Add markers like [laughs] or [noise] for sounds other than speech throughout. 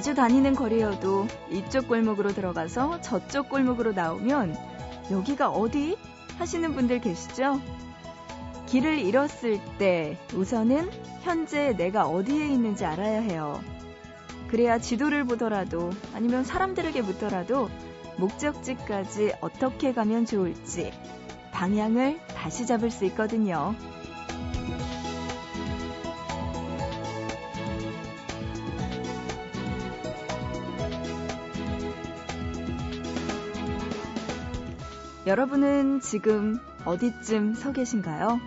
자주 다니는 거리여도 이쪽 골목으로 들어가서 저쪽 골목으로 나오면 여기가 어디? 하시는 분들 계시죠? 길을 잃었을 때 우선은 현재 내가 어디에 있는지 알아야 해요. 그래야 지도를 보더라도 아니면 사람들에게 묻더라도 목적지까지 어떻게 가면 좋을지 방향을 다시 잡을 수 있거든요. 여러분은 지금 어디쯤 서 계신가요?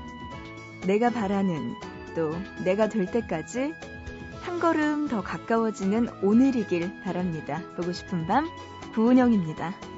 내가 바라는 또 내가 될 때까지 한 걸음 더 가까워지는 오늘이길 바랍니다. 보고 싶은 밤 구은영입니다.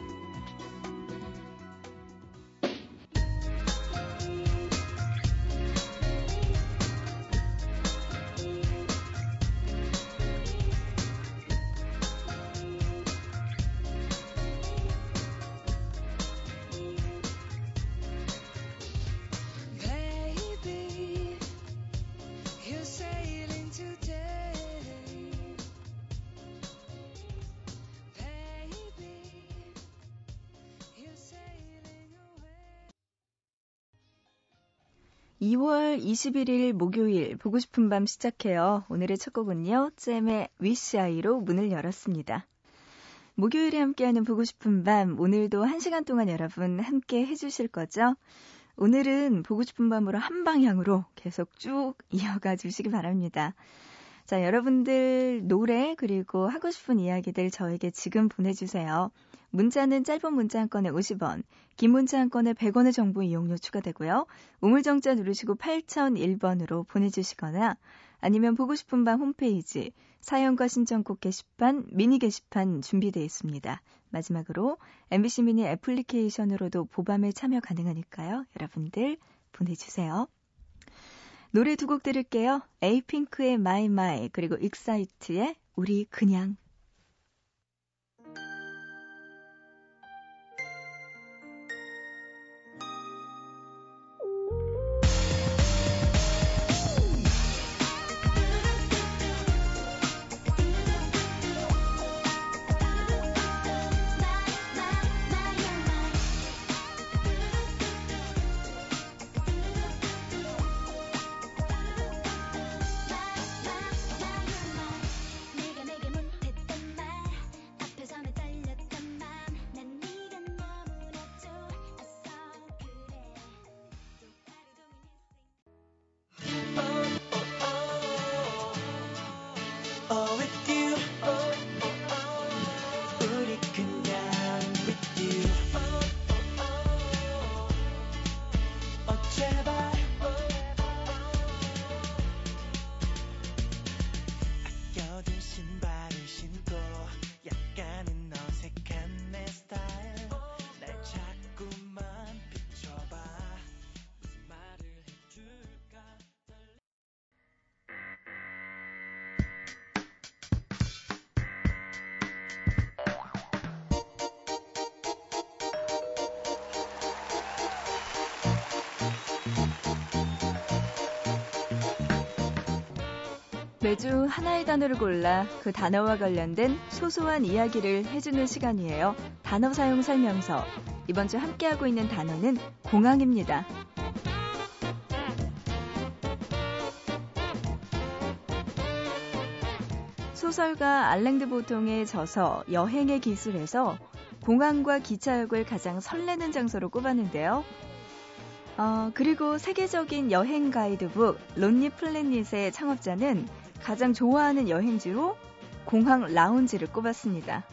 2월 21일 목요일 보고 싶은 밤 시작해요. 오늘의 첫 곡은요. 잼의 위시아이로 문을 열었습니다. 목요일에 함께하는 보고 싶은 밤 오늘도 1시간 동안 여러분 함께 해주실 거죠? 오늘은 보고 싶은 밤으로 한 방향으로 계속 쭉 이어가 주시기 바랍니다. 자, 여러분들 노래 그리고 하고 싶은 이야기들 저에게 지금 보내주세요. 문자는 짧은 문자 한 건에 50원, 긴 문자 한 건에 100원의 정보 이용료 추가되고요. 우물정자 누르시고 8001번으로 보내주시거나 아니면 보고 싶은 밤 홈페이지 사연과 신청곡 게시판, 미니 게시판 준비되어 있습니다. 마지막으로 MBC 미니 애플리케이션으로도 보밤에 참여 가능하니까요. 여러분들 보내주세요. 노래 두 곡 들을게요. 에이핑크의 My My 그리고 익사이트의 우리 그냥 매주 하나의 단어를 골라 그 단어와 관련된 소소한 이야기를 해주는 시간이에요. 단어 사용 설명서. 이번 주 함께하고 있는 단어는 공항입니다. 소설가 알랭드 보통의 저서 여행의 기술에서 공항과 기차역을 가장 설레는 장소로 꼽았는데요. 어, 그리고 세계적인 여행 가이드북 론리 플래닛의 창업자는 가장 좋아하는 여행지로 공항 라운지를 꼽았습니다.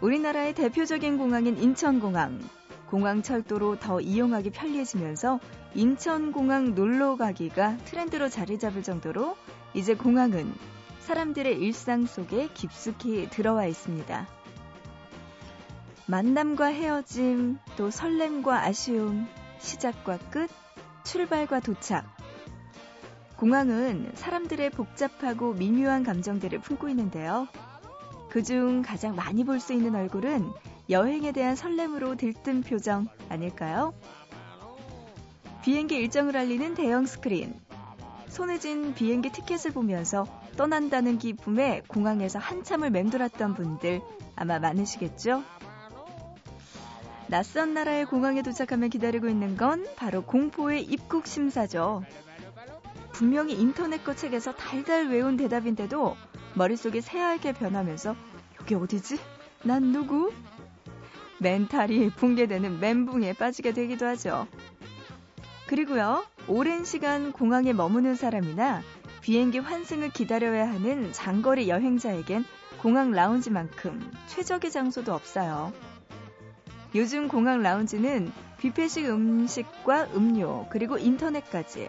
우리나라의 대표적인 공항인 인천공항. 공항 철도로 더 이용하기 편리해지면서 인천공항 놀러 가기가 트렌드로 자리 잡을 정도로 이제 공항은 사람들의 일상 속에 깊숙이 들어와 있습니다. 만남과 헤어짐, 또 설렘과 아쉬움, 시작과 끝, 출발과 도착. 공항은 사람들의 복잡하고 미묘한 감정들을 품고 있는데요. 그중 가장 많이 볼 수 있는 얼굴은 여행에 대한 설렘으로 들뜬 표정 아닐까요? 비행기 일정을 알리는 대형 스크린. 손에 쥔 비행기 티켓을 보면서 떠난다는 기쁨에 공항에서 한참을 맴돌았던 분들 아마 많으시겠죠? 낯선 나라의 공항에 도착하면 기다리고 있는 건 바로 공포의 입국 심사죠. 분명히 인터넷 거 책에서 달달 외운 대답인데도 머릿속이 새하얗게 변하면서 여기 어디지? 난 누구? 멘탈이 붕괴되는 멘붕에 빠지게 되기도 하죠. 그리고요, 오랜 시간 공항에 머무는 사람이나 비행기 환승을 기다려야 하는 장거리 여행자에겐 공항 라운지만큼 최적의 장소도 없어요. 요즘 공항 라운지는 뷔페식 음식과 음료, 그리고 인터넷까지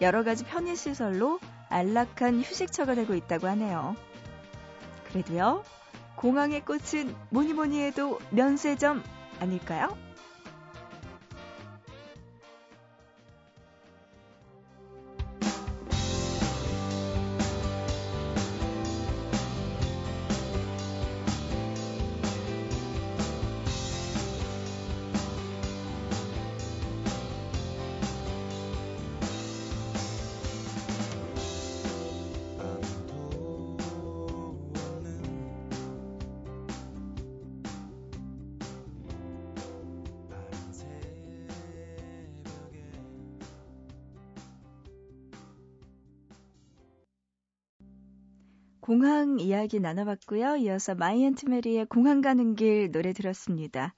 여러 가지 편의시설로 안락한 휴식처가 되고 있다고 하네요. 그래도요, 공항의 꽃은 뭐니 뭐니 해도 면세점 아닐까요? 공항 이야기 나눠봤고요. 이어서 마이 앤트 메리의 공항 가는 길 노래 들었습니다.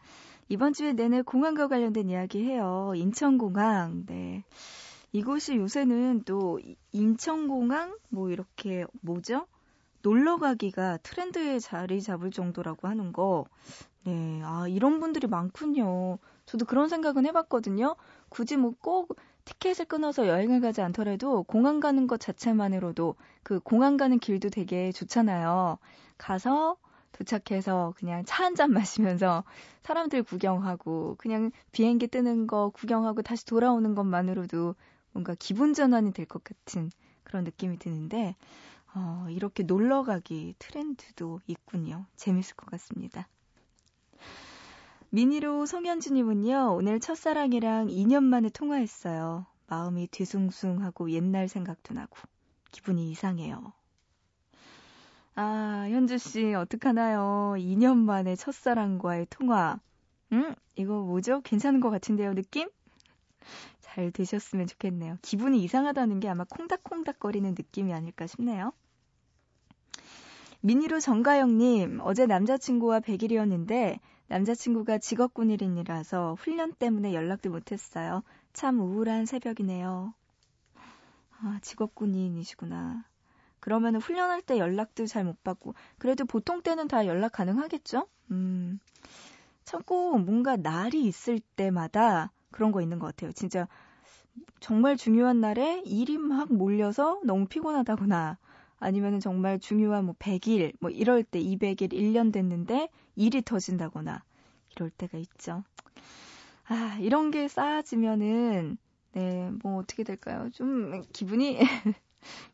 이번 주에 내내 공항과 관련된 이야기 해요. 인천공항. 네. 이곳이 요새는 또 인천공항 뭐 이렇게 뭐죠? 놀러 가기가 트렌드에 자리 잡을 정도라고 하는 거. 네. 아, 이런 분들이 많군요. 저도 그런 생각은 해봤거든요. 굳이 뭐 꼭 티켓을 끊어서 여행을 가지 않더라도 공항 가는 것 자체만으로도 그 공항 가는 길도 되게 좋잖아요. 가서 도착해서 그냥 차 한 잔 [laughs] 마시면서 사람들 구경하고 그냥 비행기 뜨는 거 구경하고 다시 돌아오는 것만으로도 뭔가 기분 전환이 될 것 같은 그런 느낌이 드는데 어, 이렇게 놀러 가기 트렌드도 있군요. 재밌을 것 같습니다. 미니로 송현주님은요, 오늘 첫사랑이랑 2년 만에 통화했어요. 마음이 뒤숭숭하고 옛날 생각도 나고, 기분이 이상해요. 아, 현주씨, 어떡하나요? 2년 만에 첫사랑과의 통화. 응? 이거 뭐죠? 괜찮은 것 같은데요, 느낌? 잘 되셨으면 좋겠네요. 기분이 이상하다는 게 아마 콩닥콩닥거리는 느낌이 아닐까 싶네요. 미니로 정가영님, 어제 남자친구와 100일이었는데 남자친구가 직업군인이라서 훈련 때문에 연락도 못했어요. 참 우울한 새벽이네요. 아, 직업군인이시구나. 그러면 훈련할 때 연락도 잘 못 받고, 그래도 보통 때는 다 연락 가능하겠죠? 음. 참고 뭔가 날이 있을 때마다 그런 거 있는 것 같아요. 진짜 정말 중요한 날에 일이 막 몰려서 너무 피곤하다거나 아니면 정말 중요한 뭐 100일, 뭐 이럴 때 200일, 1년 됐는데 일이 터진다거나 이럴 때가 있죠. 아, 이런 게 쌓아지면은 네, 뭐 어떻게 될까요? 좀 기분이 [laughs]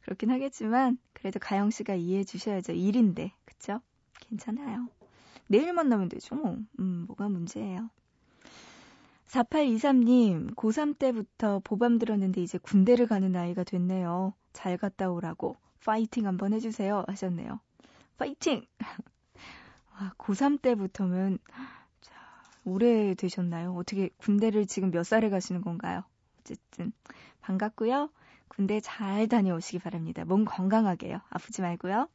그렇긴 하겠지만 그래도 가영 씨가 이해해 주셔야죠. 일인데. 그쵸? 괜찮아요. 내일 만나면 되죠. 뭐. 음, 뭐가 문제예요. 4823님, 고3 때부터 보밤 들었는데 이제 군대를 가는 나이가 됐네요. 잘 갔다 오라고. 파이팅 한번 해주세요. 하셨네요. 파이팅! [laughs] 아, 고3 때부터면, 자, 오래 되셨나요? 어떻게 군대를 지금 몇 살에 가시는 건가요? 어쨌든, 반갑고요. 군대 잘 다녀오시기 바랍니다. 몸 건강하게요. 아프지 말고요.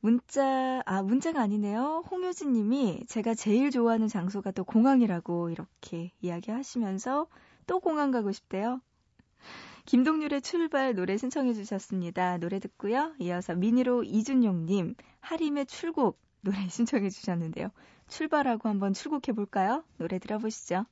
문자, 아, 문자가 아니네요. 홍효진 님이 제가 제일 좋아하는 장소가 또 공항이라고 이렇게 이야기하시면서 또 공항 가고 싶대요. 김동률의 출발 노래 신청해 주셨습니다. 노래 듣고요. 이어서 미니로 이준용님, 하림의 출국 노래 [laughs] 신청해 주셨는데요. 출발하고 한번 출국해 볼까요? 노래 들어보시죠.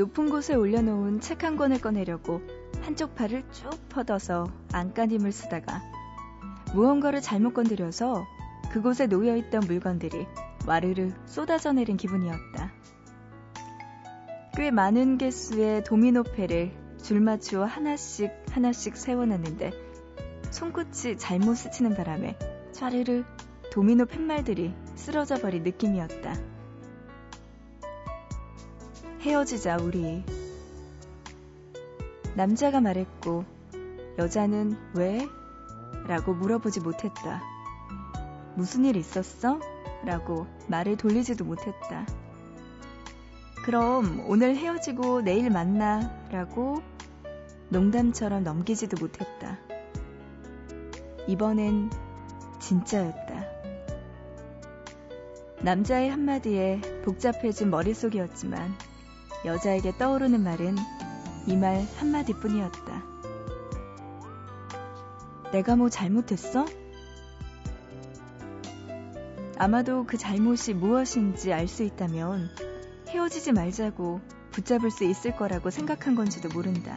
높은 곳에 올려놓은 책 한 권을 꺼내려고 한쪽 팔을 쭉 뻗어서 안간힘을 쓰다가 무언가를 잘못 건드려서 그곳에 놓여있던 물건들이 와르르 쏟아져 내린 기분이었다. 꽤 많은 개수의 도미노패를 줄 맞추어 하나씩 하나씩 세워놨는데 손끝이 잘못 스치는 바람에 촤르르 도미노 팻말들이 쓰러져 버린 느낌이었다. 헤어지자, 우리. 남자가 말했고, 여자는 왜? 라고 물어보지 못했다. 무슨 일 있었어? 라고 말을 돌리지도 못했다. 그럼 오늘 헤어지고 내일 만나 라고 농담처럼 넘기지도 못했다. 이번엔 진짜였다. 남자의 한마디에 복잡해진 머릿속이었지만 여자에게 떠오르는 말은 이 말 한마디 뿐이었다. 내가 뭐 잘못했어? 아마도 그 잘못이 무엇인지 알 수 있다면 헤어지지 말자고 붙잡을 수 있을 거라고 생각한 건지도 모른다.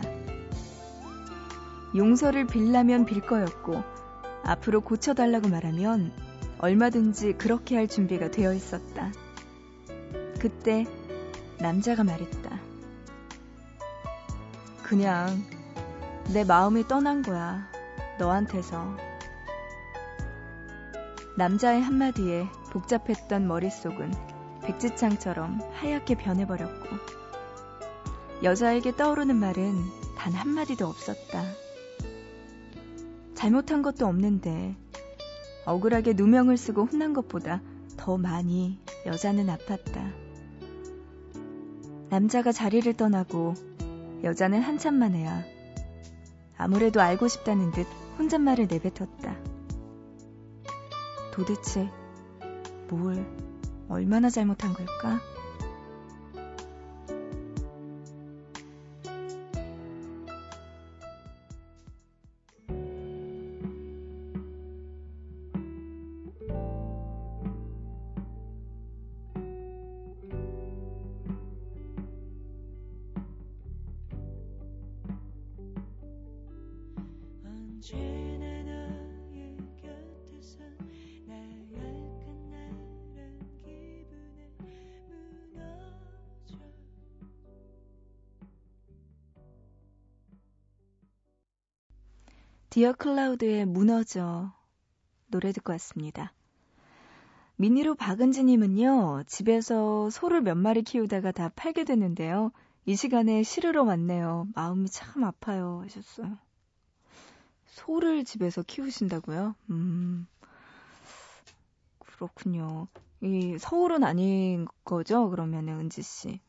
용서를 빌라면 빌 거였고 앞으로 고쳐달라고 말하면 얼마든지 그렇게 할 준비가 되어 있었다. 그때 남자가 말했다. 그냥 내 마음이 떠난 거야. 너한테서. 남자의 한마디에 복잡했던 머릿속은 백지창처럼 하얗게 변해버렸고, 여자에게 떠오르는 말은 단 한마디도 없었다. 잘못한 것도 없는데, 억울하게 누명을 쓰고 혼난 것보다 더 많이 여자는 아팠다. 남자가 자리를 떠나고 여자는 한참 만에야 아무래도 알고 싶다는 듯 혼잣말을 내뱉었다. 도대체 뭘 얼마나 잘못한 걸까? 디어 클라우드의 무너져 노래 듣고 왔습니다. 미니로 박은지님은요, 집에서 소를 몇 마리 키우다가 다 팔게 됐는데요. 이 시간에 시르러 왔네요. 마음이 참 아파요. 하셨어요. 소를 집에서 키우신다고요? 음, 그렇군요. 이 서울은 아닌 거죠? 그러면은 은지 씨.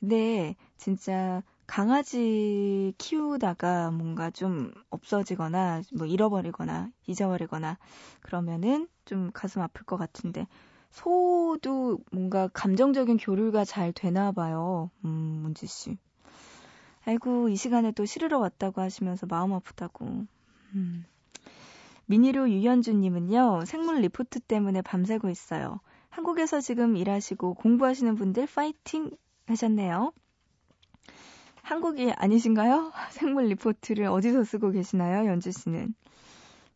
근데 진짜 강아지 키우다가 뭔가 좀 없어지거나 뭐 잃어버리거나 잊어버리거나 그러면은 좀 가슴 아플 것 같은데 소도 뭔가 감정적인 교류가 잘 되나 봐요. 음, 문지 씨. 아이고, 이 시간에 또 시르러 왔다고 하시면서 마음 아프다고. 음. 미니로 유현주님은요, 생물 리포트 때문에 밤새고 있어요. 한국에서 지금 일하시고 공부하시는 분들 파이팅 하셨네요. 한국이 아니신가요? [laughs] 생물 리포트를 어디서 쓰고 계시나요, 현주 씨는?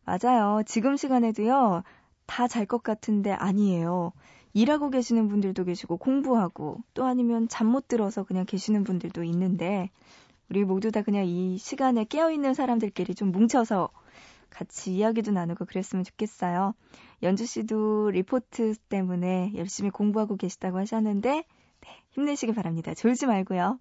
맞아요. 지금 시간에도요, 다 잘 것 같은데 아니에요. 일하고 계시는 분들도 계시고 공부하고 또 아니면 잠 못 들어서 그냥 계시는 분들도 있는데 우리 모두 다 그냥 이 시간에 깨어있는 사람들끼리 좀 뭉쳐서 같이 이야기도 나누고 그랬으면 좋겠어요. 연주 씨도 리포트 때문에 열심히 공부하고 계시다고 하셨는데 네, 힘내시길 바랍니다. 졸지 말고요.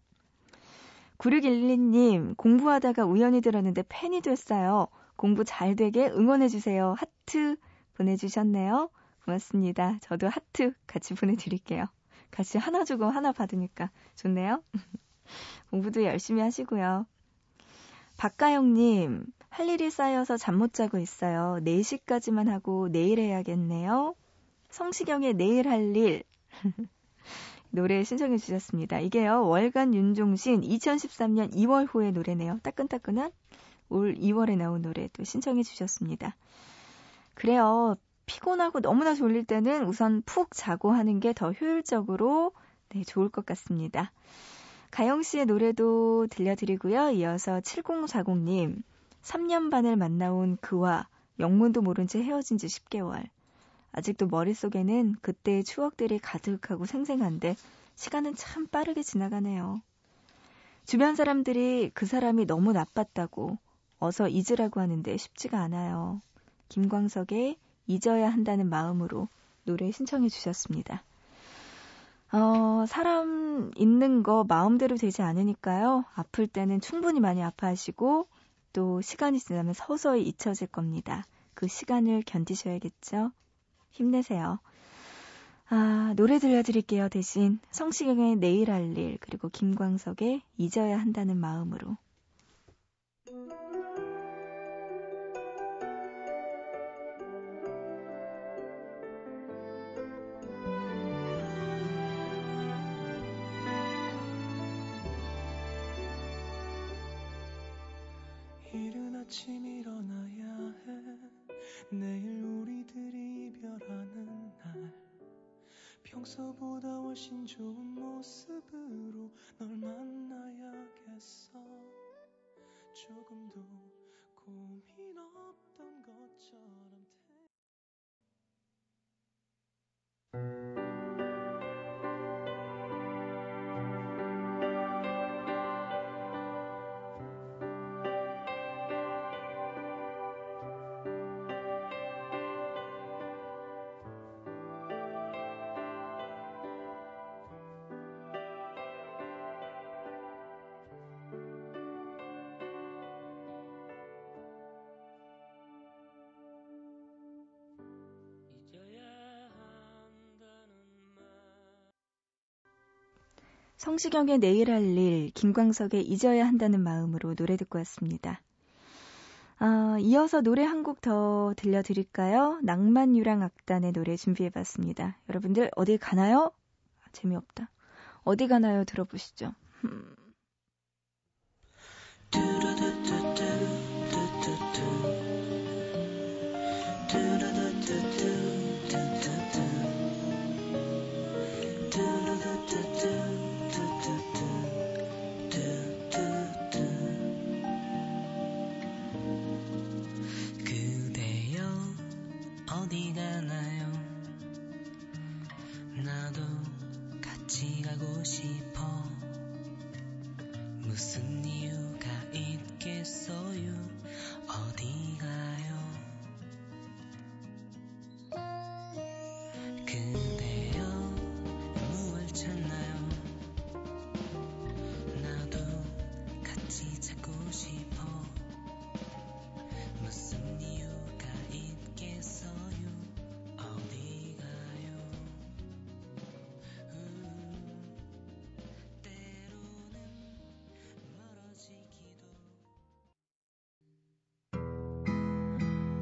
9612님, 공부하다가 우연히 들었는데 팬이 됐어요. 공부 잘 되게 응원해주세요. 하트 보내주셨네요. 고맙습니다. 저도 하트 같이 보내드릴게요. 같이 하나 주고 하나 받으니까 좋네요. [laughs] 공부도 열심히 하시고요. 박가영님, 할 일이 쌓여서 잠 못 자고 있어요. 4시까지만 하고 내일 해야겠네요. 성시경의 내일 할 일. [laughs] 노래 신청해 주셨습니다. 이게요, 월간 윤종신 2013년 2월 호의 노래네요. 따끈따끈한 올 2월에 나온 노래 또 신청해 주셨습니다. 그래요. 피곤하고 너무나 졸릴 때는 우선 푹 자고 하는 게 더 효율적으로 네, 좋을 것 같습니다. 가영 씨의 노래도 들려드리고요. 이어서 7040님, 3년 반을 만나온 그와 영문도 모른 채 헤어진 지 10개월. 아직도 머릿속에는 그때의 추억들이 가득하고 생생한데 시간은 참 빠르게 지나가네요. 주변 사람들이 그 사람이 너무 나빴다고 어서 잊으라고 하는데 쉽지가 않아요. 김광석의 잊어야 한다는 마음으로 노래 신청해 주셨습니다. 어, 사람 있는 거 마음대로 되지 않으니까요. 아플 때는 충분히 많이 아파하시고 또 시간이 지나면 서서히 잊혀질 겁니다. 그 시간을 견디셔야겠죠. 힘내세요. 아, 노래 들려드릴게요. 대신 성시경의 내일 할 일, 그리고 김광석의 잊어야 한다는 마음으로. 아침 일어나야 해. 내일 우리들이 이별하는 날. 평소보다 훨씬 좋은 모습으로 널 만나야겠어. 조금도 성시경의 내일 할 일, 김광석의 잊어야 한다는 마음으로 노래 듣고 왔습니다. 아, 이어서 노래 한 곡 더 들려드릴까요? 낭만유랑 악단의 노래 준비해봤습니다. 여러분들 어디 가나요? 아, 재미없다. 어디 가나요? 들어보시죠. 음. 思念。你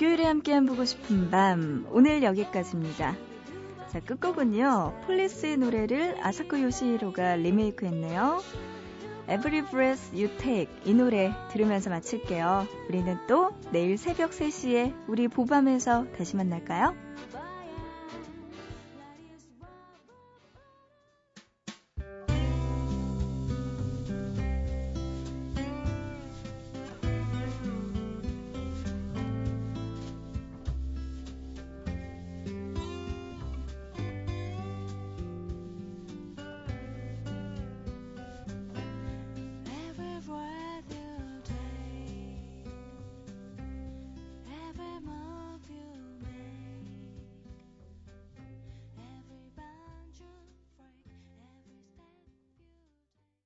목요일에 함께한 보고 싶은 밤 오늘 여기까지입니다. 자 끝곡은요 폴리스의 노래를 아사코 요시히로가 리메이크했네요. Every Breath You Take 이 노래 들으면서 마칠게요. 우리는 또 내일 새벽 3시에 우리 보밤에서 다시 만날까요?